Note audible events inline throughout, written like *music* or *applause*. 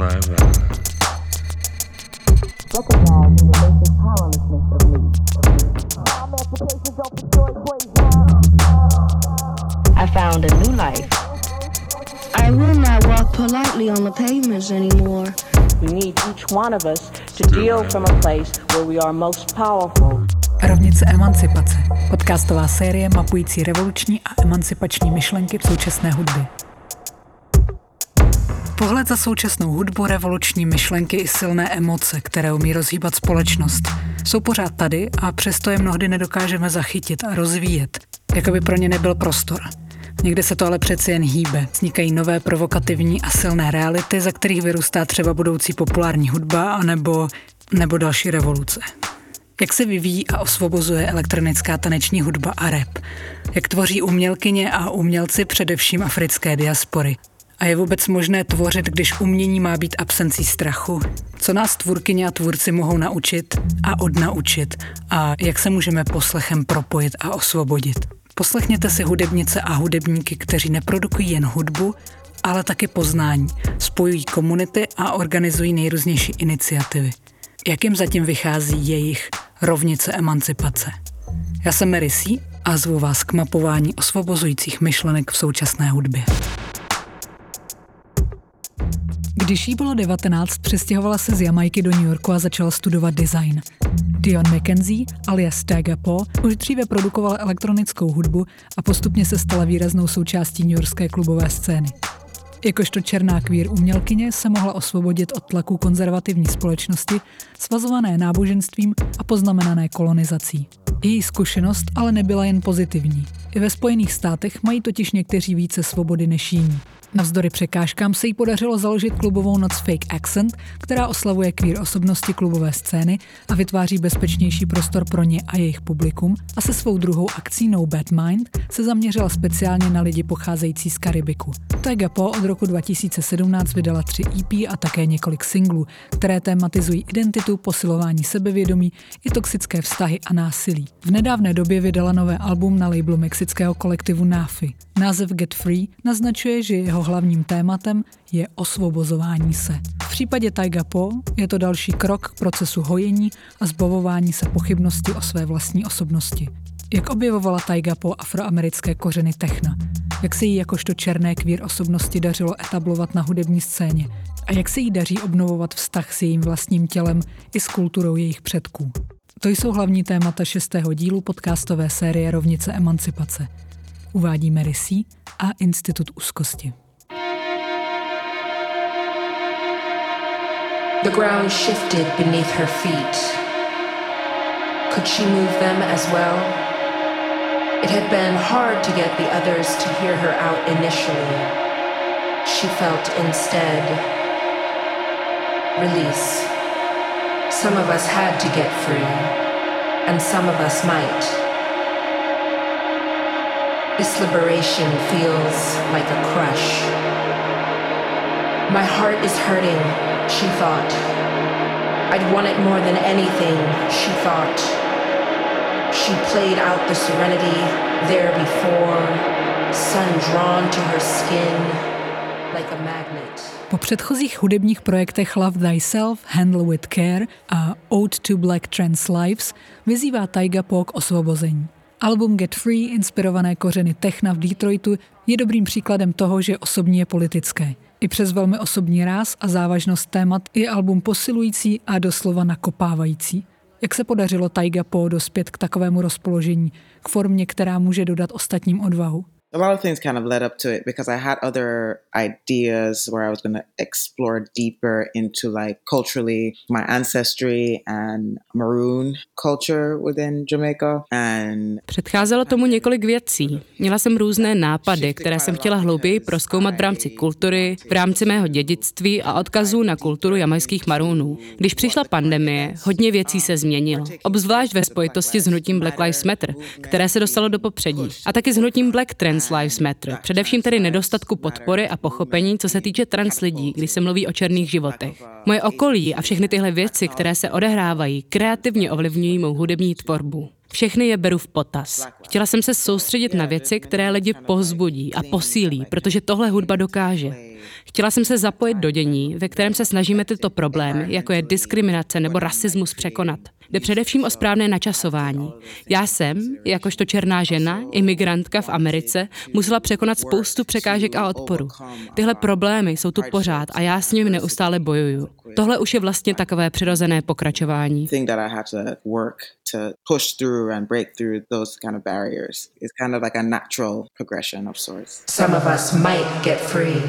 I found a new life. I will not walk politely on the pavements anymore. We need each one of us to deal from a place where we are most powerful. Rovnice emancipace. Podcastová série mapující revoluční a emancipační myšlenky v současné hudbě. Pohled za současnou hudbu, revoluční myšlenky i silné emoce, které umí rozhýbat společnost, jsou pořád tady a přesto je mnohdy nedokážeme zachytit a rozvíjet, jako by pro ně nebyl prostor. Někde se to ale přeci jen hýbe. Vznikají nové provokativní a silné reality, za kterých vyrůstá třeba budoucí populární hudba anebo, nebo další revoluce. Jak se vyvíjí a osvobozuje elektronická taneční hudba a rap? Jak tvoří umělkyně a umělci především africké diaspory? A je vůbec možné tvořit, když umění má být absencí strachu? Co nás tvůrkyně a tvůrci mohou naučit a odnaučit? A jak se můžeme poslechem propojit a osvobodit? Poslechněte si hudebnice a hudebníky, kteří neprodukují jen hudbu, ale taky poznání, spojují komunity a organizují nejrůznější iniciativy. Jak jim zatím vychází jejich rovnice emancipace? Já jsem Mary C. a zvu vás k mapování osvobozujících myšlenek v současné hudbě. Když jí bylo 19, přestěhovala se z Jamajky do New Yorku a začala studovat design. Dion McKenzie, alias Tagga Po, už dříve produkovala elektronickou hudbu a postupně se stala výraznou součástí newyorské klubové scény. Jakožto černá queer umělkyně se mohla osvobodit od tlaku konzervativní společnosti, svazované náboženstvím a poznamenané kolonizací. Její zkušenost ale nebyla jen pozitivní. I ve Spojených státech mají totiž někteří více svobody než jiní. Navzdory překážkám se jí podařilo založit klubovou noc Fake Accent, která oslavuje queer osobnosti klubové scény a vytváří bezpečnější prostor pro ně a jejich publikum a se svou druhou akcí No Bad Mind se zaměřila speciálně na lidi pocházející z Karibiku. Tega Po od roku 2017 vydala tři EP a také několik singlů, které tématizují identitu, posilování sebevědomí i toxické vztahy a násilí. V nedávné době vydala nové album na labelu mexického kolektivu NAFI. Název Get Free naznačuje, že jeho hlavním tématem je osvobozování se. V případě Taiga Po je to další krok k procesu hojení a zbavování se pochybnosti o své vlastní osobnosti. Jak objevovala Taiga Po afroamerické kořeny techna? Jak se jí jakožto černé kvír osobnosti dařilo etablovat na hudební scéně? A jak se jí daří obnovovat vztah s jejím vlastním tělem i s kulturou jejich předků? To jsou hlavní témata šestého dílu podcastové série Rovnice emancipace. Uvádí Mary C. a Institut úzkosti. The ground shifted beneath her feet. Could she move them as well? It had been hard to get the others to hear her out initially. She felt instead release. Some of us had to get free, and some of us might. This liberation feels like a crush. My heart is hurting, she thought. I'd want it more than anything, she thought. She played out the serenity there before, sun drawn to her skin like a magnet. Po předchozích hudebních projektech Love Thyself, Handle with Care a Ode to Black Trans Lives vyzývá Taiga Po k osvobození. Album Get Free, inspirované kořeny techna v Detroitu, je dobrým příkladem toho, že osobní je politické. I přes velmi osobní ráz a závažnost témat je album posilující a doslova nakopávající. Jak se podařilo Taiga Po dospět k takovému rozpoložení, k formě, která může dodat ostatním odvahu? A lot of things kind of led up to it because I had other ideas where I was going to explore deeper into like culturally my ancestry and maroon culture within Jamaica and Předcházelo tomu několik věcí. Měla jsem různé nápady, které jsem chtěla hlouběji proskoumat v rámci kultury, v rámci mého dědictví a odkazů na kulturu jamajských maroonů. Když přišla pandemie, hodně věcí se změnilo, obzvlášť ve spojitosti s hnutím Black Lives Matter, které se dostalo do popředí, a taky s hnutím Black Trans Trans Lives Matter, především tedy nedostatku podpory a pochopení, co se týče trans lidí, když se mluví o černých životech. Moje okolí a všechny tyhle věci, které se odehrávají, kreativně ovlivňují mou hudební tvorbu. Všechny je beru v potaz. Chtěla jsem se soustředit na věci, které lidi pozbudí a posílí, protože tohle hudba dokáže. Chtěla jsem se zapojit do dění, ve kterém se snažíme tyto problémy, jako je diskriminace nebo rasismus, překonat. Jde především o správné načasování. Já jsem, jakožto černá žena, imigrantka v Americe, musela překonat spoustu překážek a odporu. Tyhle problémy jsou tu pořád a já s nimi neustále bojuju. Tohle už je vlastně takové přirozené pokračování. to push through and break through those kind of barriers. It's kind of like a natural progression of sorts. Some of us might get free.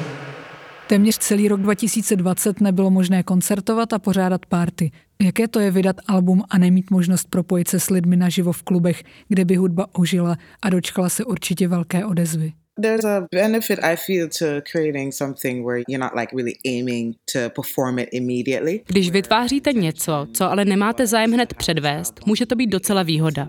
Téměř celý rok 2020 nebylo možné koncertovat a pořádat párty. Jaké to je vydat album a nemít možnost propojit se s lidmi naživo v klubech, kde by hudba ožila a dočkala se určitě velké odezvy? There's a benefit I feel to creating something where you're not like really aiming to perform it immediately. Když vytváříte něco, co ale nemáte zájem hned předvést, může to být docela výhoda.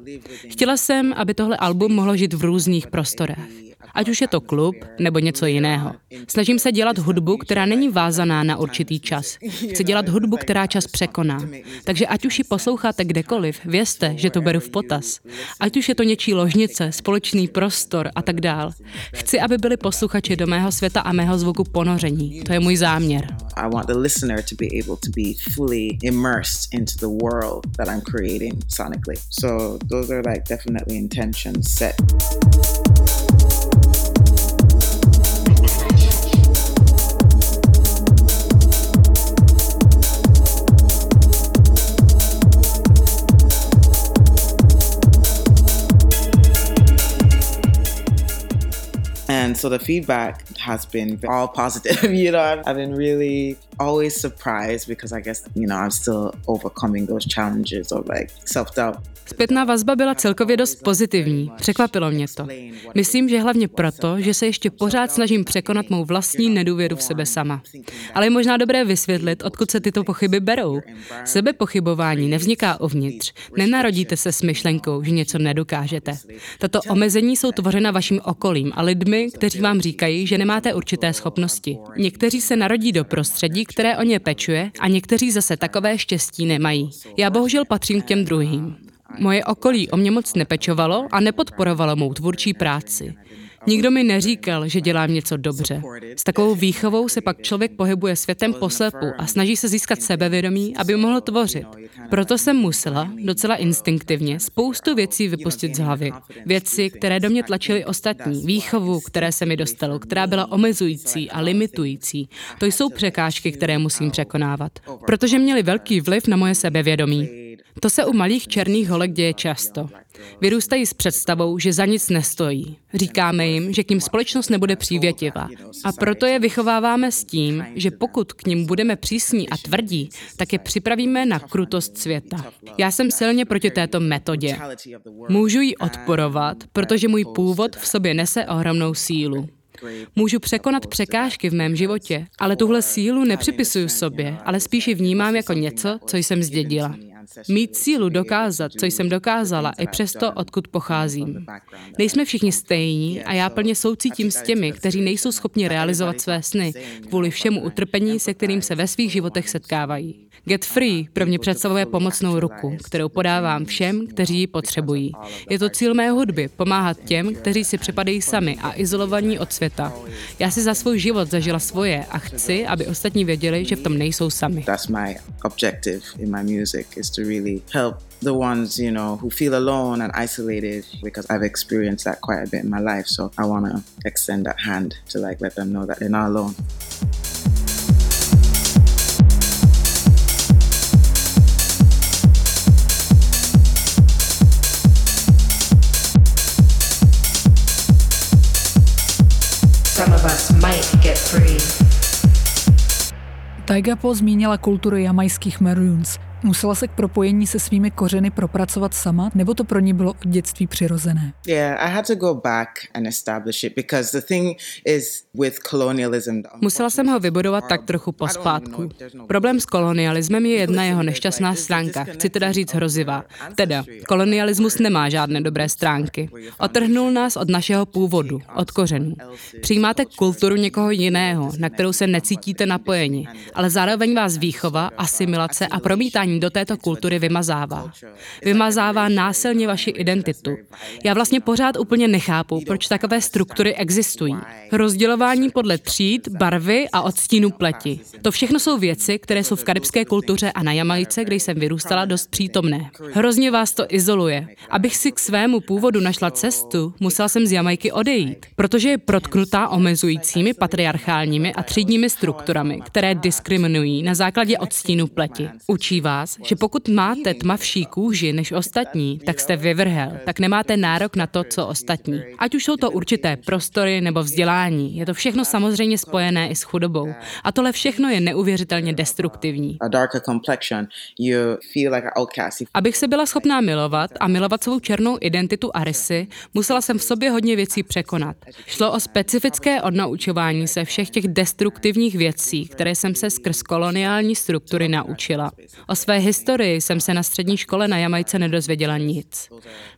Chtěla jsem, aby tohle album mohlo žít v různých prostorách ať už je to klub nebo něco jiného. Snažím se dělat hudbu, která není vázaná na určitý čas. Chci dělat hudbu, která čas překoná. Takže ať už ji posloucháte kdekoliv, vězte, že to beru v potaz. Ať už je to něčí ložnice, společný prostor a tak dál. Chci, aby byli posluchači do mého světa a mého zvuku ponoření. To je můj záměr. Sonically. So those are like definitely intentions set. And so the feedback has been all positive. *laughs* you know, I've, been really always surprised because I guess, you know, I'm still overcoming those challenges of like self doubt. Zpětná vazba byla celkově dost pozitivní. Překvapilo mě to. Myslím, že hlavně proto, že se ještě pořád snažím překonat mou vlastní nedůvěru v sebe sama. Ale je možná dobré vysvětlit, odkud se tyto pochyby berou. Sebepochybování nevzniká uvnitř. Nenarodíte se s myšlenkou, že něco nedokážete. Tato omezení jsou tvořena vaším okolím a lidmi, kteří vám říkají, že nemáte určité schopnosti. Někteří se narodí do prostředí, které o ně pečuje, a někteří zase takové štěstí nemají. Já bohužel patřím k těm druhým. Moje okolí o mě moc nepečovalo a nepodporovalo mou tvůrčí práci. Nikdo mi neříkal, že dělám něco dobře. S takovou výchovou se pak člověk pohybuje světem poslepu a snaží se získat sebevědomí, aby mohl tvořit. Proto jsem musela, docela instinktivně, spoustu věcí vypustit z hlavy. Věci, které do mě tlačily ostatní, výchovu, které se mi dostalo, která byla omezující a limitující. To jsou překážky, které musím překonávat. Protože měly velký vliv na moje sebevědomí. To se u malých černých holek děje často. Vyrůstají s představou, že za nic nestojí. Říkáme jim, že k ním společnost nebude přívětivá. A proto je vychováváme s tím, že pokud k ním budeme přísní a tvrdí, tak je připravíme na krutost světa. Já jsem silně proti této metodě. Můžu ji odporovat, protože můj původ v sobě nese ohromnou sílu. Můžu překonat překážky v mém životě, ale tuhle sílu nepřipisuju sobě, ale spíš ji vnímám jako něco, co jsem zdědila. Mít sílu dokázat, co jsem dokázala, i přesto, odkud pocházím. Nejsme všichni stejní a já plně soucítím s těmi, kteří nejsou schopni realizovat své sny kvůli všemu utrpení, se kterým se ve svých životech setkávají. Get Free pro mě představuje pomocnou ruku, kterou podávám všem, kteří ji potřebují. Je to cíl mé hudby, pomáhat těm, kteří si přepadají sami a izolovaní od světa. Já si za svůj život zažila svoje a chci, aby ostatní věděli, že v tom nejsou sami. That's my objective in my music is to really help the ones, you know, who feel alone and isolated because I've experienced that quite a bit in my life. So I want to extend that hand to like let them know that they're not alone. Taiga Po zmínila kulturu jamajských Maroons. Musela se k propojení se svými kořeny propracovat sama, nebo to pro ní bylo od dětství přirozené? Yeah, I had to go back and establish it because the thing is with colonialism. Musela jsem ho vybudovat tak trochu pospátku. Problém s kolonialismem je jedna jeho nešťastná stránka, chci teda říct hrozivá. Teda, kolonialismus nemá žádné dobré stránky. Otrhnul nás od našeho původu, od kořenů. Přijímáte kulturu někoho jiného, na kterou se necítíte napojeni, ale zároveň vás výchova, asimilace a promítání do této kultury vymazává. Vymazává násilně vaši identitu. Já vlastně pořád úplně nechápu, proč takové struktury existují. Rozdělování podle tříd, barvy a odstínu pleti. To všechno jsou věci, které jsou v karibské kultuře a na Jamajce, kde jsem vyrůstala, dost přítomné. Hrozně vás to izoluje. Abych si k svému původu našla cestu, musela jsem z Jamajky odejít, protože je protknutá omezujícími patriarchálními a třídními strukturami, které diskriminují na základě odstínu pleti. Učí vás, že pokud máte tmavší kůži než ostatní, tak jste vyvrhel, tak nemáte nárok na to, co ostatní. Ať už jsou to určité prostory nebo vzdělání, je to všechno samozřejmě spojené i s chudobou. A tohle všechno je neuvěřitelně destruktivní. Abych se byla schopná milovat a milovat svou černou identitu a rysy, musela jsem v sobě hodně věcí překonat. Šlo o specifické odnaučování se všech těch destruktivních věcí, které jsem se skrz koloniální struktury naučila. O své historii jsem se na střední škole na Jamajce nedozvěděla nic.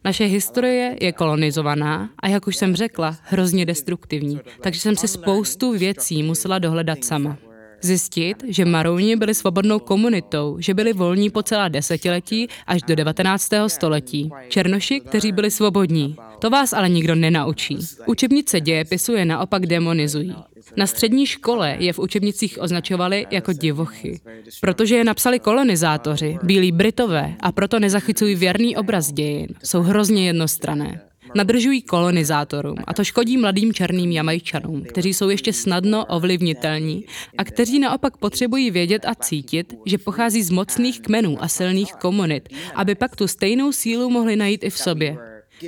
Naše historie je kolonizovaná a jak už jsem řekla, hrozně destruktivní, takže jsem si spoustu věcí musela dohledat sama. Zjistit, že Marouni byli svobodnou komunitou, že byli volní po celá desetiletí až do 19. století. Černoši, kteří byli svobodní. To vás ale nikdo nenaučí. Učebnice dějepisu je naopak demonizují. Na střední škole je v učebnicích označovali jako divochy, protože je napsali kolonizátoři, bílí Britové a proto nezachycují věrný obraz dějin. Jsou hrozně jednostrané. Nadržují kolonizátorům a to škodí mladým černým jamajčanům, kteří jsou ještě snadno ovlivnitelní a kteří naopak potřebují vědět a cítit, že pochází z mocných kmenů a silných komunit, aby pak tu stejnou sílu mohli najít i v sobě.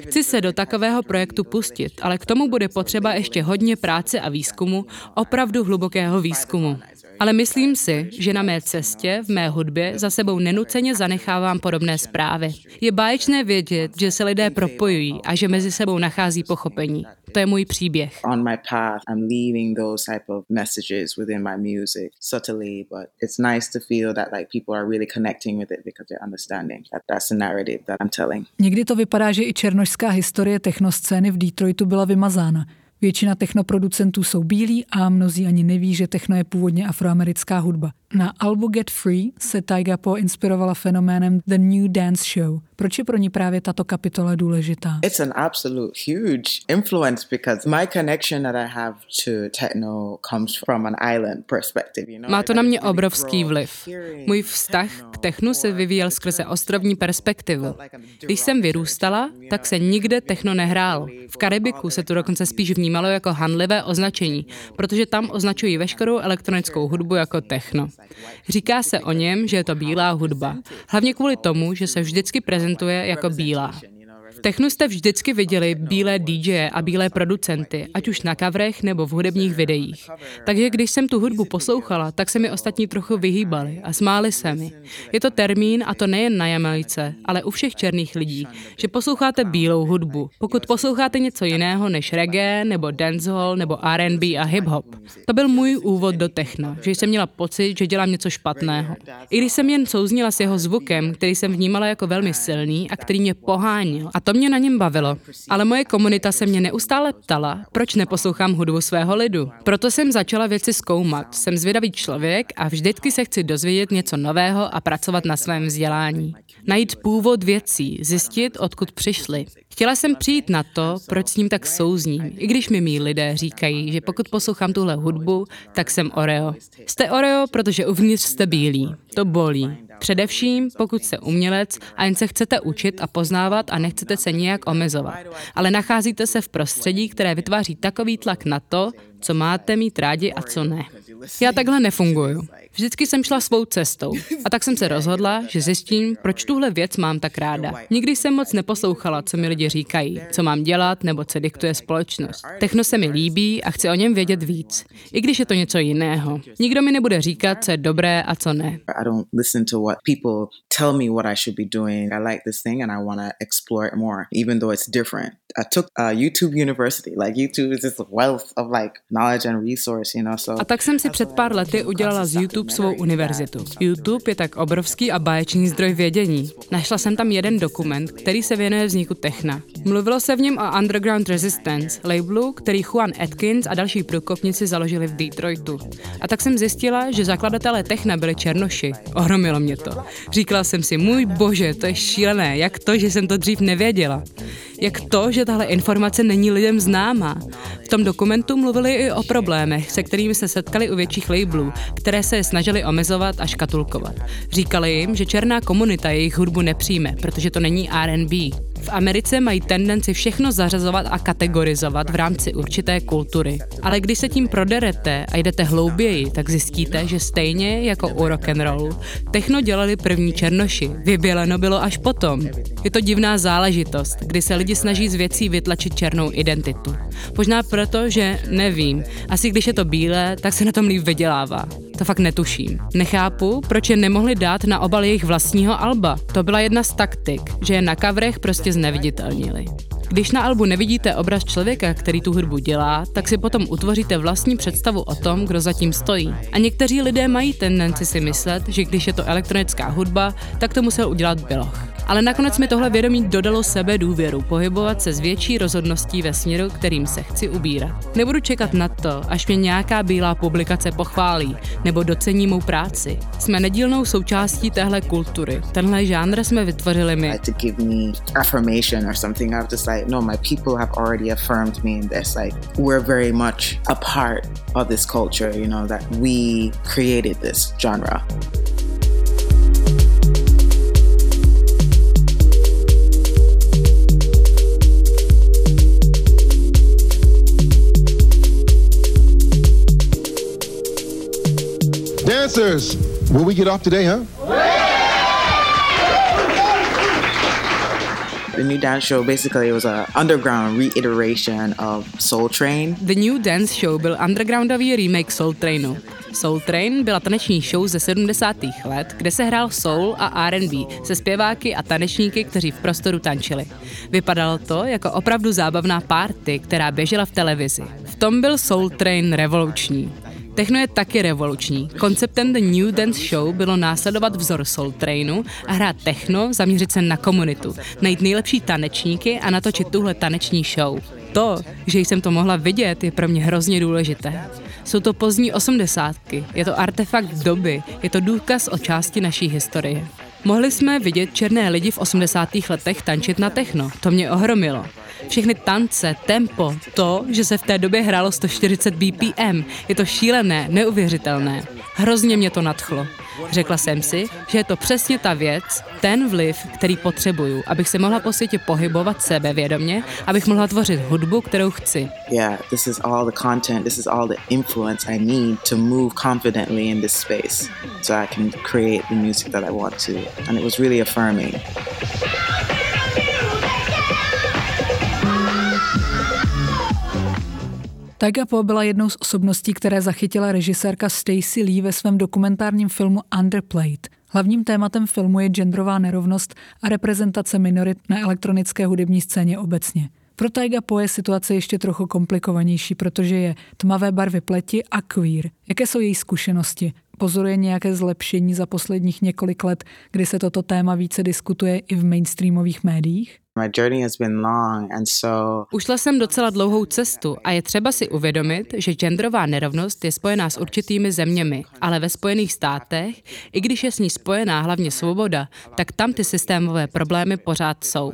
Chci se do takového projektu pustit, ale k tomu bude potřeba ještě hodně práce a výzkumu, opravdu hlubokého výzkumu. Ale myslím si, že na mé cestě, v mé hudbě, za sebou nenuceně zanechávám podobné zprávy. Je báječné vědět, že se lidé propojují a že mezi sebou nachází pochopení. To je můj příběh. On my path, I'm leaving those type of messages within my music subtly, but it's nice to feel that like people are really connecting with it because they're understanding that that's the narrative that I'm telling. Někdy to vypadá, že i černošská historie technoscény v Detroitu byla vymazána. Většina technoproducentů jsou bílí a mnozí ani neví, že techno je původně afroamerická hudba. Na albu Get Free se Taiga Po inspirovala fenoménem The New Dance Show. Proč je pro ní právě tato kapitola důležitá? It's an absolute huge influence because my connection that I have to techno comes from an island perspective. You know? Má to na mě obrovský vliv. Můj vztah k technu se vyvíjel skrze ostrovní perspektivu. Když jsem vyrůstala, tak se nikde techno nehrálo. V Karibiku se to dokonce spíš vnímalo jako handlivé označení, protože tam označují veškerou elektronickou hudbu jako techno. Říká se o něm, že je to bílá hudba. Hlavně kvůli tomu, že se vždycky prezentuje jako bílá. V technu jste vždycky viděli bílé DJ a bílé producenty, ať už na kavrech nebo v hudebních videích. Takže když jsem tu hudbu poslouchala, tak se mi ostatní trochu vyhýbali a smáli se mi. Je to termín a to nejen na Jamajce, ale u všech černých lidí, že posloucháte bílou hudbu. Pokud posloucháte něco jiného než reggae nebo dancehall nebo R&B a hip-hop. To byl můj úvod do techna, že jsem měla pocit, že dělám něco špatného. I když jsem jen souznila s jeho zvukem, který jsem vnímala jako velmi silný a který mě pohánil a to mě na něm bavilo. Ale moje komunita se mě neustále ptala, proč neposlouchám hudbu svého lidu. Proto jsem začala věci zkoumat. Jsem zvědavý člověk a vždycky se chci dozvědět něco nového a pracovat na svém vzdělání. Najít původ věcí, zjistit, odkud přišly. Chtěla jsem přijít na to, proč s ním tak souzním, i když mi mý lidé říkají, že pokud poslouchám tuhle hudbu, tak jsem Oreo. Jste Oreo, protože uvnitř jste bílí. To bolí. Především, pokud jste umělec a jen se chcete učit a poznávat a nechcete se nijak omezovat. Ale nacházíte se v prostředí, které vytváří takový tlak na to, co máte mít rádi a co ne. Já takhle nefunguju. Vždycky jsem šla svou cestou. A tak jsem se rozhodla, že zjistím, proč tuhle věc mám tak ráda. Nikdy jsem moc neposlouchala, co mi lidi říkají, co mám dělat nebo co diktuje společnost. Techno se mi líbí a chci o něm vědět víc. I když je to něco jiného. Nikdo mi nebude říkat, co je dobré a co ne. A tak jsem si před pár lety udělala z YouTube svou univerzitu. YouTube je tak obrovský a báječný zdroj vědění. Našla jsem tam jeden dokument, který se věnuje vzniku techna. Mluvilo se v něm o Underground Resistance, labelu, který Juan Atkins a další průkopníci založili v Detroitu. A tak jsem zjistila, že zakladatelé techna byli černoši. Ohromilo mě to. Říkala jsem si, můj bože, to je šílené, jak to, že jsem to dřív nevěděla. Jak to, že tahle informace není lidem známá. V tom dokumentu mluvili i o problémech, se kterými se setkali u větších labelů, které se snažili omezovat a škatulkovat. Říkali jim, že černá komunita jejich hudbu nepřijme, protože to není R&B. V Americe mají tendenci všechno zařazovat a kategorizovat v rámci určité kultury. Ale když se tím proderete a jdete hlouběji, tak zjistíte, že stejně jako u rock and roll, techno dělali první černoši, vyběleno bylo až potom. Je to divná záležitost, kdy se lidi snaží z věcí vytlačit černou identitu. Možná proto, že nevím, asi když je to bílé, tak se na tom líp vydělává. To fakt netuším. Nechápu, proč je nemohli dát na obal jejich vlastního alba. To byla jedna z taktik, že je na kavrech prostě zneviditelnili. Když na albu nevidíte obraz člověka, který tu hudbu dělá, tak si potom utvoříte vlastní představu o tom, kdo zatím stojí. A někteří lidé mají tendenci si myslet, že když je to elektronická hudba, tak to musel udělat Biloch. Ale nakonec mi tohle vědomí dodalo sebe důvěru pohybovat se s větší rozhodností ve směru, kterým se chci ubírat. Nebudu čekat na to, až mě nějaká bílá publikace pochválí nebo docení mou práci. Jsme nedílnou součástí téhle kultury. Tenhle žánr jsme vytvořili my. no, of this culture, you know, that we created this genre. Dancers, will we get off today, huh? The new dance show basically was a underground reiteration of Soul Train. The New Dance Show byl undergroundový remake Soul Trainu. Soul Train byla taneční show ze 70. let, kde se hrál soul a R&B se zpěváky a tanečníky, kteří v prostoru tančili. Vypadalo to jako opravdu zábavná party, která běžela v televizi. V tom byl Soul Train revoluční. Techno je taky revoluční. Konceptem The New Dance Show bylo následovat vzor Soul Trainu a hrát techno, zaměřit se na komunitu, najít nejlepší tanečníky a natočit tuhle taneční show. To, že jsem to mohla vidět, je pro mě hrozně důležité. Jsou to pozdní osmdesátky, je to artefakt doby, je to důkaz o části naší historie. Mohli jsme vidět černé lidi v 80. letech tančit na techno. To mě ohromilo. Všechny tance, tempo, to, že se v té době hrálo 140 BPM, je to šílené, neuvěřitelné. Hrozně mě to nadchlo. Řekla jsem si, že je to přesně ta věc, ten vliv, který potřebuju, abych se mohla po světě pohybovat sebevědomě, abych mohla tvořit hudbu, kterou chci. Yeah, this is all the content, this is all the influence I need to move confidently in this space so I can create the music that I want to. And it was really affirming. Taiga Po byla jednou z osobností, které zachytila režisérka Stacy Lee ve svém dokumentárním filmu Underplayed. Hlavním tématem filmu je genderová nerovnost a reprezentace minorit na elektronické hudební scéně obecně. Pro Taiga Po je situace ještě trochu komplikovanější, protože je tmavé barvy pleti a queer. Jaké jsou její zkušenosti? Pozoruje nějaké zlepšení za posledních několik let, kdy se toto téma více diskutuje i v mainstreamových médiích? Ušla jsem docela dlouhou cestu a je třeba si uvědomit, že genderová nerovnost je spojená s určitými zeměmi, ale ve Spojených státech, i když je s ní spojená hlavně svoboda, tak tam ty systémové problémy pořád jsou.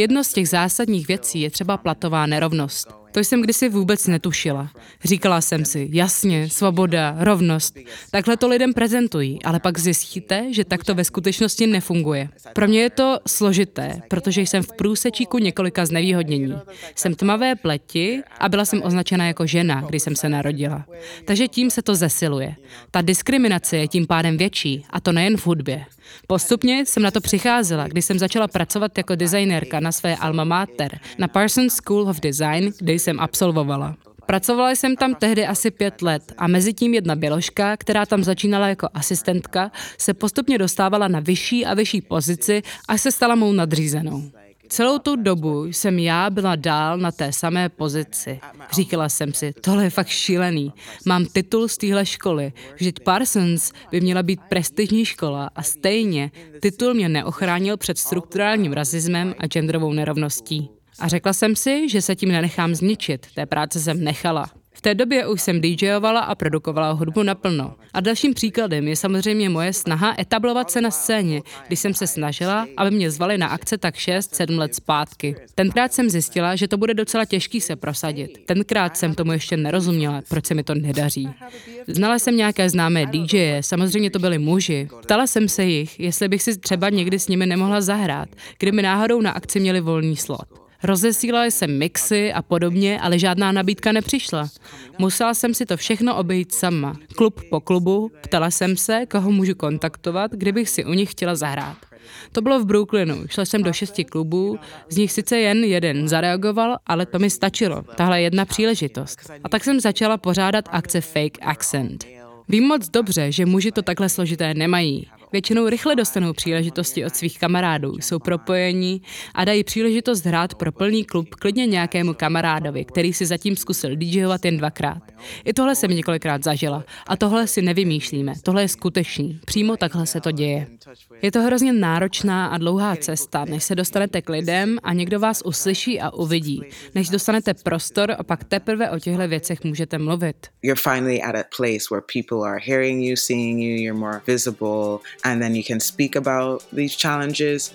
Jedno z těch zásadních věcí je třeba platová nerovnost. To jsem kdysi vůbec netušila. Říkala jsem si, jasně, svoboda, rovnost. Takhle to lidem prezentují, ale pak zjistíte, že tak to ve skutečnosti nefunguje. Pro mě je to složité, protože jsem v průsečíku několika znevýhodnění. Jsem tmavé pleti a byla jsem označena jako žena, když jsem se narodila. Takže tím se to zesiluje. Ta diskriminace je tím pádem větší, a to nejen v hudbě. Postupně jsem na to přicházela, když jsem začala pracovat jako designérka na své alma mater, na Parsons School of Design, kde jsem absolvovala. Pracovala jsem tam tehdy asi pět let a mezi tím jedna běložka, která tam začínala jako asistentka, se postupně dostávala na vyšší a vyšší pozici a se stala mou nadřízenou. Celou tu dobu jsem já byla dál na té samé pozici. Říkala jsem si, tohle je fakt šílený. Mám titul z téhle školy. Vždyť Parsons by měla být prestižní škola a stejně titul mě neochránil před strukturálním rasismem a genderovou nerovností. A řekla jsem si, že se tím nenechám zničit. Té práce jsem nechala. V té době už jsem DJovala a produkovala hudbu naplno. A dalším příkladem je samozřejmě moje snaha etablovat se na scéně, když jsem se snažila, aby mě zvali na akce tak 6-7 let zpátky. Tenkrát jsem zjistila, že to bude docela těžký se prosadit. Tenkrát jsem tomu ještě nerozuměla, proč se mi to nedaří. Znala jsem nějaké známé DJe, samozřejmě to byli muži. Ptala jsem se jich, jestli bych si třeba někdy s nimi nemohla zahrát, kdyby náhodou na akci měli volný slot. Rozesílala jsem mixy a podobně, ale žádná nabídka nepřišla. Musela jsem si to všechno obejít sama. Klub po klubu, ptala jsem se, koho můžu kontaktovat, kdybych si u nich chtěla zahrát. To bylo v Brooklynu. Šla jsem do šesti klubů, z nich sice jen jeden zareagoval, ale to mi stačilo. Tahle jedna příležitost. A tak jsem začala pořádat akce Fake Accent. Vím moc dobře, že muži to takhle složité nemají. Většinou rychle dostanou příležitosti od svých kamarádů, jsou propojení a dají příležitost hrát pro plný klub klidně nějakému kamarádovi, který si zatím zkusil DJovat jen dvakrát. I tohle jsem několikrát zažila a tohle si nevymýšlíme, tohle je skutečný, přímo takhle se to děje. Je to hrozně náročná a dlouhá cesta, než se dostanete k lidem a někdo vás uslyší a uvidí, než dostanete prostor a pak teprve o těchto věcech můžete mluvit. You're finally at a place where people are hearing you, seeing you, you're more visible, and then you can speak about these challenges.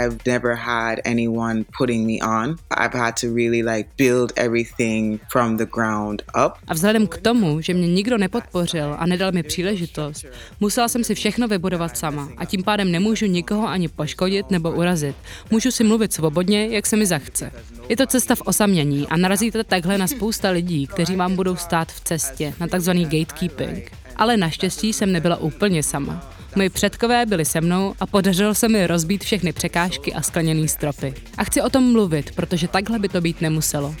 I've never had anyone putting me on. I've had to really like build everything from the ground up. A vzhledem k tomu, že mě nikdo nepodpořil a nedal mi příležitost, musela jsem si všechno vybudovat sama a tím pádem nemůžu nikoho ani poškodit nebo urazit. Můžu si mluvit svobodně, jak se mi zachce. Je to cesta v osamění a narazíte takhle na spousta lidí, kteří vám budou stát v cestě, na takzvaný gatekeeping. Ale naštěstí jsem nebyla úplně sama. Moji předkové byli se mnou a podařilo se mi rozbít všechny překážky a skleněné stropy. A chci o tom mluvit, protože takhle by to být nemuselo.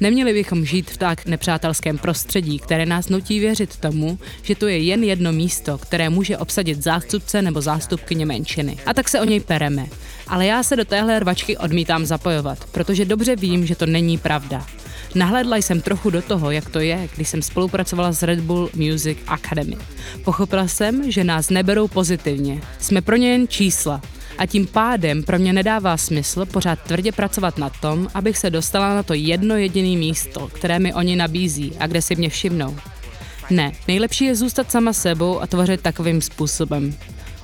Neměli bychom žít v tak nepřátelském prostředí, které nás nutí věřit tomu, že tu je jen jedno místo, které může obsadit zástupce nebo zástupkyně menšiny. A tak se o něj pereme. Ale já se do téhle rvačky odmítám zapojovat, protože dobře vím, že to není pravda. Nahlédla jsem trochu do toho, jak to je, když jsem spolupracovala s Red Bull Music Academy. Pochopila jsem, že nás neberou pozitivně. Jsme pro ně jen čísla. A tím pádem pro mě nedává smysl pořád tvrdě pracovat na tom, abych se dostala na to jedno jediné místo, které mi oni nabízí a kde si mě všimnou. Ne, nejlepší je zůstat sama sebou a tvořit takovým způsobem.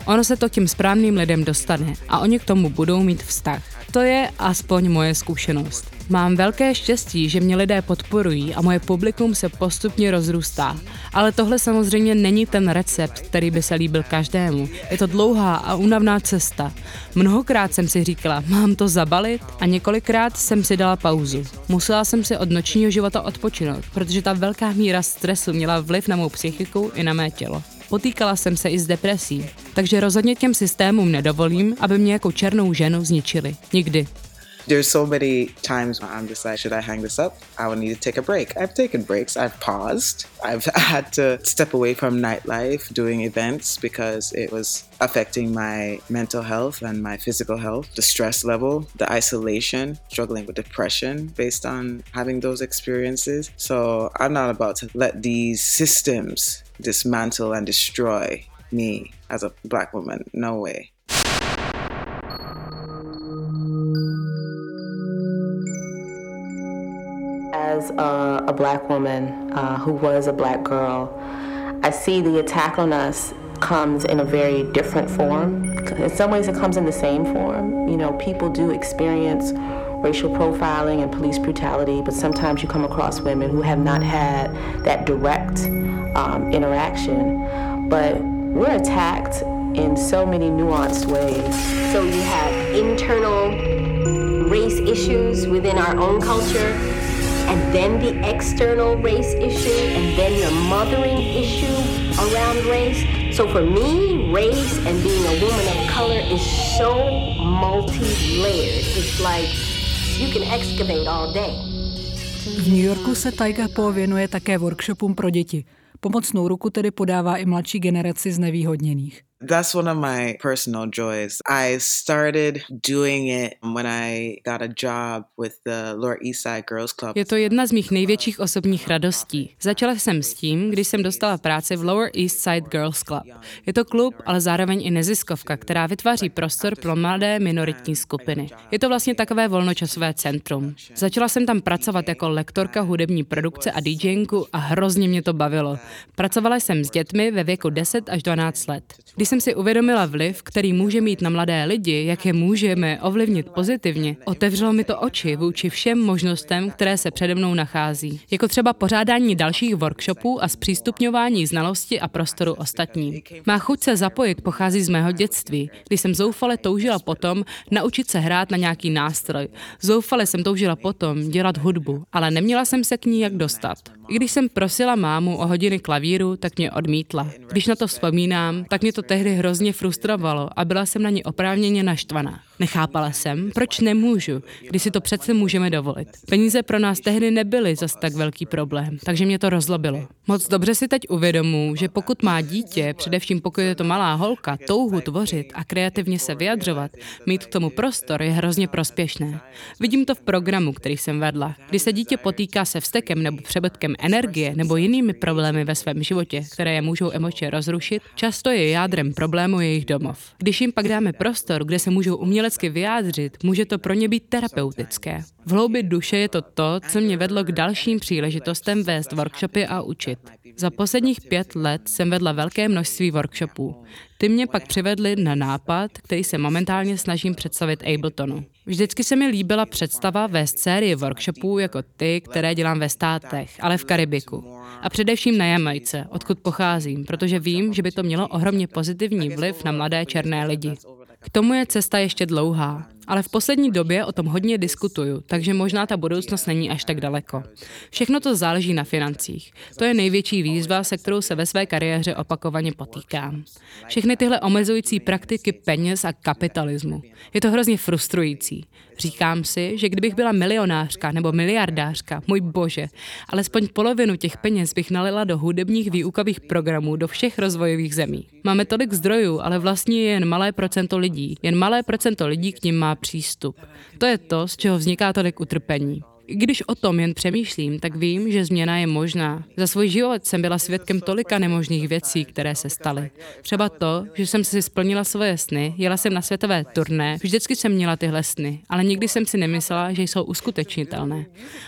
Ono se to tím správným lidem dostane a oni k tomu budou mít vztah. To je aspoň moje zkušenost. Mám velké štěstí, že mě lidé podporují a moje publikum se postupně rozrůstá. Ale tohle samozřejmě není ten recept, který by se líbil každému. Je to dlouhá a únavná cesta. Mnohokrát jsem si říkala, mám to zabalit a několikrát jsem si dala pauzu. Musela jsem si od nočního života odpočinout, protože ta velká míra stresu měla vliv na mou psychiku i na mé tělo. Potýkala jsem se i s depresí, takže rozhodně těm systémům nedovolím, aby mě jako černou ženu zničili. Nikdy. There's so many times I'm just like, should I hang this up? I would need to take a break. I've taken breaks. I've paused. I've *laughs* had to step away from nightlife, doing events because it was affecting my mental health and my physical health, the stress level, the isolation, struggling with depression based on having those experiences. So I'm not about to let these systems dismantle and destroy me as a black woman. No way. As a, a black woman uh, who was a black girl, I see the attack on us comes in a very different form. In some ways, it comes in the same form. You know, people do experience racial profiling and police brutality, but sometimes you come across women who have not had that direct um, interaction. But we're attacked in so many nuanced ways. So you have internal race issues within our own culture, and then the external race issue, and then your mothering issue around race. So for me, race and being a woman of color is so multi-layered. It's like V New Yorku se Taiga Po věnuje také workshopům pro děti. Pomocnou ruku tedy podává i mladší generaci znevýhodněných. That's one of my personal joys. I started doing it when I got a job with the Lower East Side Girls Club. Je to jedna z mých největších osobních radostí. Začala jsem s tím, když jsem dostala práci v Lower East Side Girls Club. Je to klub, ale zároveň i neziskovka, která vytváří prostor pro mladé minoritní skupiny. Je to vlastně takové volnočasové centrum. Začala jsem tam pracovat jako lektorka hudební produkce a DJinku a hrozně mě to bavilo. Pracovala jsem s dětmi ve věku 10 až 12 let. Když jsem si uvědomila vliv, který může mít na mladé lidi, jak je můžeme ovlivnit pozitivně, otevřelo mi to oči vůči všem možnostem, které se přede mnou nachází. Jako třeba pořádání dalších workshopů a zpřístupňování znalosti a prostoru ostatním. Má chuť se zapojit pochází z mého dětství, kdy jsem zoufale toužila potom naučit se hrát na nějaký nástroj. Zoufale jsem toužila potom dělat hudbu, ale neměla jsem se k ní jak dostat. Když jsem prosila mámu o hodiny klavíru, tak mě odmítla. Když na to vzpomínám, tak mě to tehdy hrozně frustrovalo a byla jsem na ní oprávněně naštvaná. Nechápala jsem, proč nemůžu, když si to přece můžeme dovolit. Peníze pro nás tehdy nebyly zas tak velký problém, takže mě to rozlobilo. Moc dobře si teď uvědomuji, že pokud má dítě, především pokud je to malá holka, touhu tvořit a kreativně se vyjadřovat, mít k tomu prostor je hrozně prospěšné. Vidím to v programu, který jsem vedla. Když se dítě potýká se vstekem nebo přebytkem energie nebo jinými problémy ve svém životě, které je můžou emočně rozrušit, často je jádrem problému jejich domov. Když jim pak dáme prostor, kde se můžou umělecky vyjádřit, může to pro ně být terapeutické. V hloubi duše je to to, co mě vedlo k dalším příležitostem vést workshopy a učit. Za posledních pět let jsem vedla velké množství workshopů. Ty mě pak přivedly na nápad, který se momentálně snažím představit Abletonu. Vždycky se mi líbila představa vést série workshopů jako ty, které dělám ve státech, ale v Karibiku. A především na Jamajce, odkud pocházím, protože vím, že by to mělo ohromně pozitivní vliv na mladé černé lidi. K tomu je cesta ještě dlouhá, ale v poslední době o tom hodně diskutuju, takže možná ta budoucnost není až tak daleko. Všechno to záleží na financích. To je největší výzva, se kterou se ve své kariéře opakovaně potýkám. Všechny tyhle omezující praktiky peněz a kapitalismu. Je to hrozně frustrující. Říkám si, že kdybych byla milionářka nebo miliardářka, můj bože, alespoň polovinu těch peněz bych nalila do hudebních výukových programů do všech rozvojových zemí. Máme tolik zdrojů, ale vlastně je jen malé procento lidí. Jen malé procento lidí k ním má přístup. To je to, z čeho vzniká tolik utrpení. I když o tom jen přemýšlím, tak vím, že změna je možná. Za svůj život jsem byla svědkem tolika nemožných věcí, které se staly. Třeba to, že jsem si splnila svoje sny, jela jsem na světové turné, vždycky jsem měla tyhle sny, ale nikdy jsem si nemyslela, že jsou uskutečnitelné.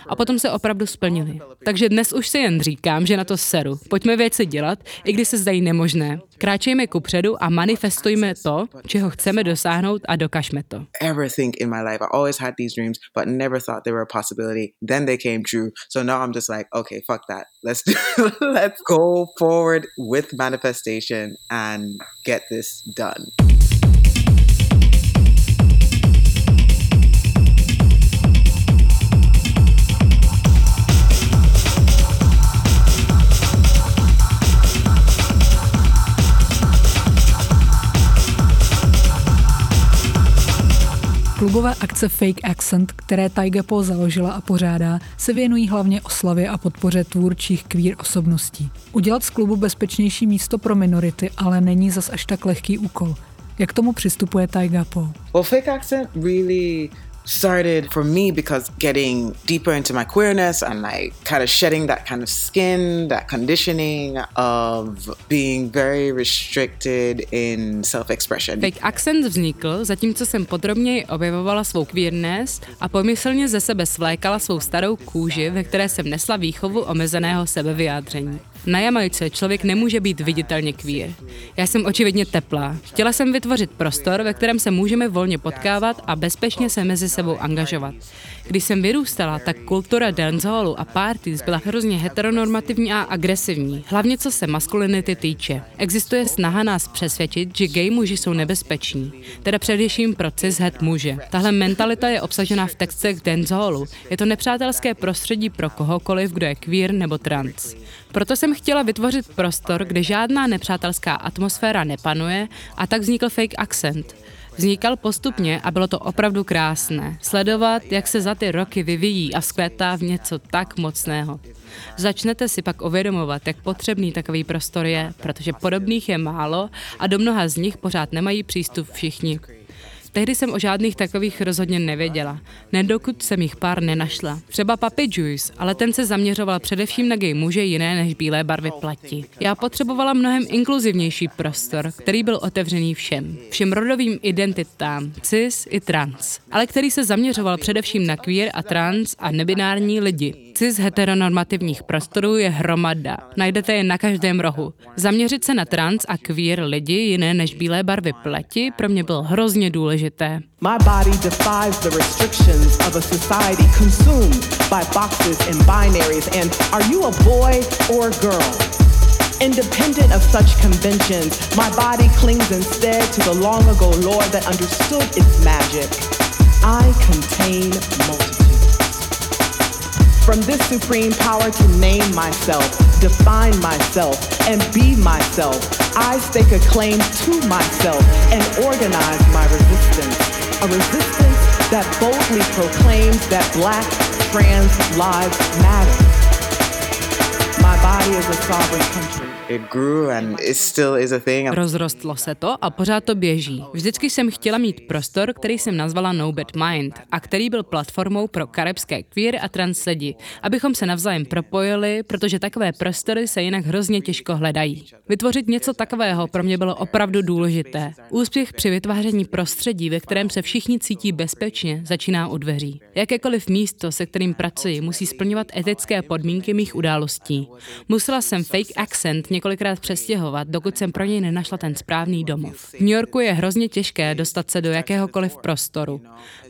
A potom se opravdu splnily. Takže dnes už si jen říkám, že na to seru. Pojďme věci dělat, i když se zdají nemožné. Kráčejme ku předu a manifestujme to, čeho chceme dosáhnout a dokažme to. Everything in my life, I always had these dreams, but never thought they were. Then they came true. So now I'm just like, okay, fuck that. Let's do, *laughs* let's go forward with manifestation and get this done. Klubové akce Fake Accent, které Taiga Po založila a pořádá, se věnují hlavně oslavě a podpoře tvůrčích queer osobností. Udělat z klubu bezpečnější místo pro minority ale není zas až tak lehký úkol. Jak tomu přistupuje Taiga Po? Well, fake accent really started for me because getting deeper into my queerness and like kind of shedding that kind of skin, that conditioning of being very restricted in self-expression. Fake Accent vznikl, zatímco jsem podrobněji objevovala svou queerness a pomyslně ze sebe svlékala svou starou kůži, ve které jsem nesla výchovu omezeného sebevyjádření. Na Jamajce člověk nemůže být viditelně queer. Já jsem očividně teplá. Chtěla jsem vytvořit prostor, ve kterém se můžeme volně potkávat a bezpečně se mezi sebou angažovat. Když jsem vyrůstala, tak kultura dancehallu a parties byla hrozně heteronormativní a agresivní, hlavně co se maskulinity týče. Existuje snaha nás přesvědčit, že gay muži jsou nebezpeční, teda především pro cis-het muže. Tahle mentalita je obsažena v textech dancehallu. Je to nepřátelské prostředí pro kohokoliv, kdo je queer nebo trans. Proto jsem chtěla vytvořit prostor, kde žádná nepřátelská atmosféra nepanuje a tak vznikl fake accent. Vznikal postupně a bylo to opravdu krásné. Sledovat, jak se za ty roky vyvíjí a vzkvétá v něco tak mocného. Začnete si pak uvědomovat, jak potřebný takový prostor je, protože podobných je málo a do mnoha z nich pořád nemají přístup všichni. Tehdy jsem o žádných takových rozhodně nevěděla, nedokud jsem jich pár nenašla. Třeba Papi Juice, ale ten se zaměřoval především na gay muže jiné než bílé barvy plati. Já potřebovala mnohem inkluzivnější prostor, který byl otevřený všem. Všem rodovým identitám, cis i trans, ale který se zaměřoval především na queer a trans a nebinární lidi. Cis heteronormativních prostorů je hromada. Najdete je na každém rohu. Zaměřit se na trans a queer lidi jiné než bílé barvy pleti pro mě bylo hrozně důležité. My body defies the restrictions of a society consumed by boxes and binaries and are you a boy or girl? Independent of such conventions, my body clings instead to the long ago lore that understood its magic. I contain multitudes. From this supreme power to name myself, define myself, and be myself, I stake a claim to myself and organize my resistance. A resistance that boldly proclaims that black trans lives matter. My body is a sovereign country. Rozrostlo se to a pořád to běží. Vždycky jsem chtěla mít prostor, který jsem nazvala No Bad Mind a který byl platformou pro karibské queer a trans lidi, abychom se navzájem propojili, protože takové prostory se jinak hrozně těžko hledají. Vytvořit něco takového pro mě bylo opravdu důležité. Úspěch při vytváření prostředí, ve kterém se všichni cítí bezpečně, začíná u dveří. Jakékoliv místo, se kterým pracuji, musí splňovat etické podmínky mých událostí. Musela jsem fake accent několikrát přestěhovat, dokud jsem pro něj nenašla ten správný domov. V New Yorku je hrozně těžké dostat se do jakéhokoliv prostoru.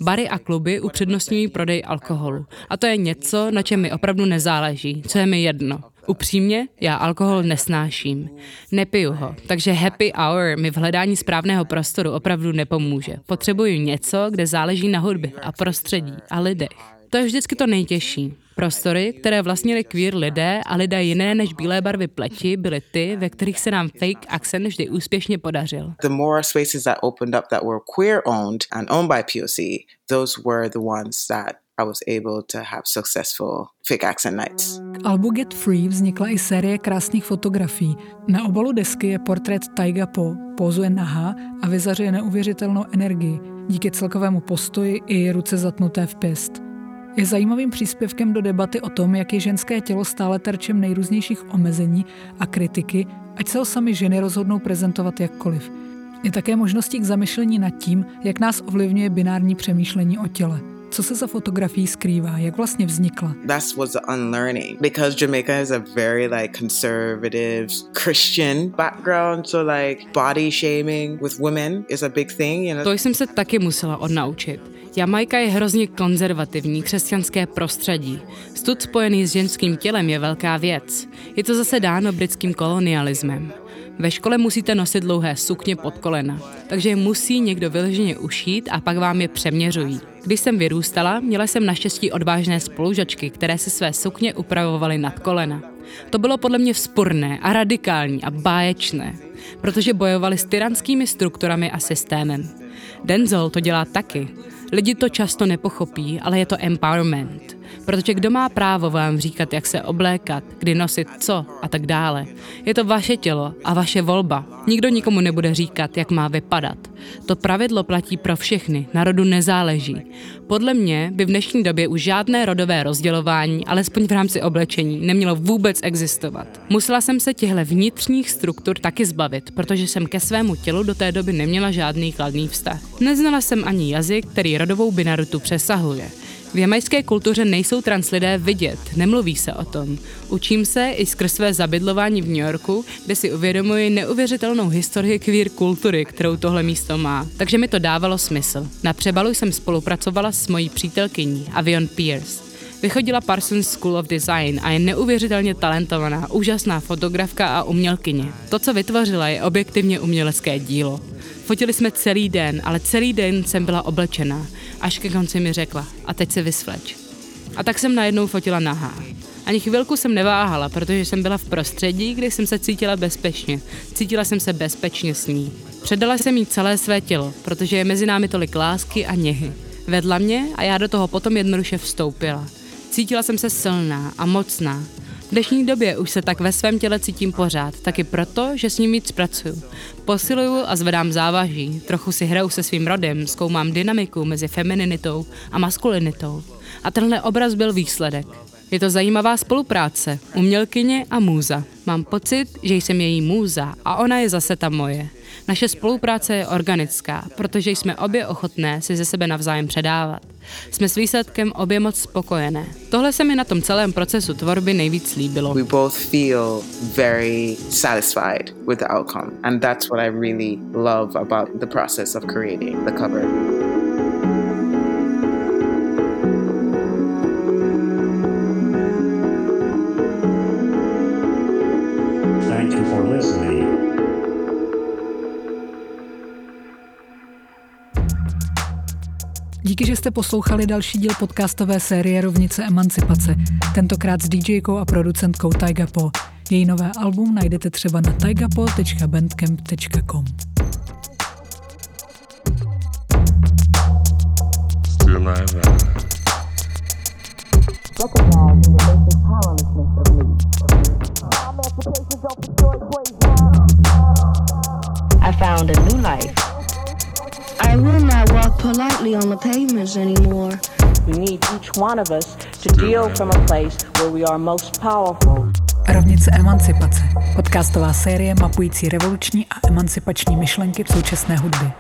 Bary a kluby upřednostňují prodej alkoholu. A to je něco, na čem mi opravdu nezáleží, co je mi jedno. Upřímně, já alkohol nesnáším. Nepiju ho, takže happy hour mi v hledání správného prostoru opravdu nepomůže. Potřebuju něco, kde záleží na hudbě a prostředí a lidech. To je vždycky to nejtěžší. Prostory, které vlastnili queer lidé a lidé jiné než bílé barvy pleti, byly ty, ve kterých se nám fake accent vždy úspěšně podařil. The more spaces that opened up that were queer owned and owned by POC, those were the ones that I was able to have successful fake accent nights. K albu Get Free vznikla i série krásných fotografií. Na obalu desky je portrét Taiga Po, pózuje nahá a vyzařuje neuvěřitelnou energii díky celkovému postoji i ruce zatnuté v pěst. Je zajímavým příspěvkem do debaty o tom, jak je ženské tělo stále terčem nejrůznějších omezení a kritiky, ať se ho sami ženy rozhodnou prezentovat jakkoliv. Je také možností k zamyšlení nad tím, jak nás ovlivňuje binární přemýšlení o těle. Co se za fotografií skrývá? Jak vlastně vznikla? That was the unlearning because Jamaica is a very like conservative Christian background, so like body shaming with women is a big thing. You know? To jsem se taky musela odnaučit. Jamajka je hrozně konzervativní křesťanské prostředí. Stud spojený s ženským tělem je velká věc. Je to zase dáno britským kolonialismem. Ve škole musíte nosit dlouhé sukně pod kolena, takže je musí někdo vyloženě ušít a pak vám je přeměřují. Když jsem vyrůstala, měla jsem naštěstí odvážné spolužačky, které si své sukně upravovaly nad kolena. To bylo podle mě vzporné a radikální a báječné, protože bojovali s tyranskými strukturami a systémem. Denzel to dělá taky. Lidi to často nepochopí, ale je to empowerment. Protože kdo má právo vám říkat, jak se oblékat, kdy nosit co a tak dále. Je to vaše tělo a vaše volba. Nikdo nikomu nebude říkat, jak má vypadat. To pravidlo platí pro všechny, národu nezáleží. Podle mě by v dnešní době už žádné rodové rozdělování, alespoň v rámci oblečení, nemělo vůbec existovat. Musela jsem se těchto vnitřních struktur taky zbavit, protože jsem ke svému tělu do té doby neměla žádný kladný vztah. Neznala jsem ani jazyk, který rodovou binarutu přesahuje. V jamajské kultuře nejsou trans lidé vidět, nemluví se o tom. Učím se i skrz své zabydlování v New Yorku, kde si uvědomuji neuvěřitelnou historii queer kultury, kterou tohle místo má. Takže mi to dávalo smysl. Na přebalu jsem spolupracovala s mojí přítelkyní Avion Pierce. Vychodila Parsons School of Design a je neuvěřitelně talentovaná, úžasná fotografka a umělkyně. To, co vytvořila, je objektivně umělecké dílo. Fotili jsme celý den, ale celý den jsem byla oblečená, až ke konci mi řekla, a teď se vysvleč. A tak jsem najednou fotila nahá. Ani chvilku jsem neváhala, protože jsem byla v prostředí, kde jsem se cítila bezpečně. Cítila jsem se bezpečně s ní. Předala jsem jí celé své tělo, protože je mezi námi tolik lásky a něhy. Vedla mě a já do toho potom jednoduše vstoupila. Cítila jsem se silná a mocná. V dnešní době už se tak ve svém těle cítím pořád, taky proto, že s ním víc pracuju. Posiluju a zvedám závaží, trochu si hraju se svým rodem, zkoumám dynamiku mezi femininitou a maskulinitou. A tenhle obraz byl výsledek. Je to zajímavá spolupráce, umělkyně a můza. Mám pocit, že jsem její můza a ona je zase ta moje. Naše spolupráce je organická, protože jsme obě ochotné si ze sebe navzájem předávat. Jsme s výsledkem obě moc spokojené. Tohle se mi na tom celém procesu tvorby nejvíc líbilo. We both feel very satisfied with the outcome. And that's what I really love about the process of creating the cover. Jste poslouchali další díl podcastové série Rovnice emancipace, tentokrát s DJkou a producentkou Taiga Po. Její nové album najdete třeba na taigapo.bandcamp.com. I found a new life. I will not walk politely on the pavements anymore. We need each one of us to deal from a place where we are most powerful. Rovnice emancipace. Podcastová série mapující revoluční a emancipační myšlenky v současné hudbě.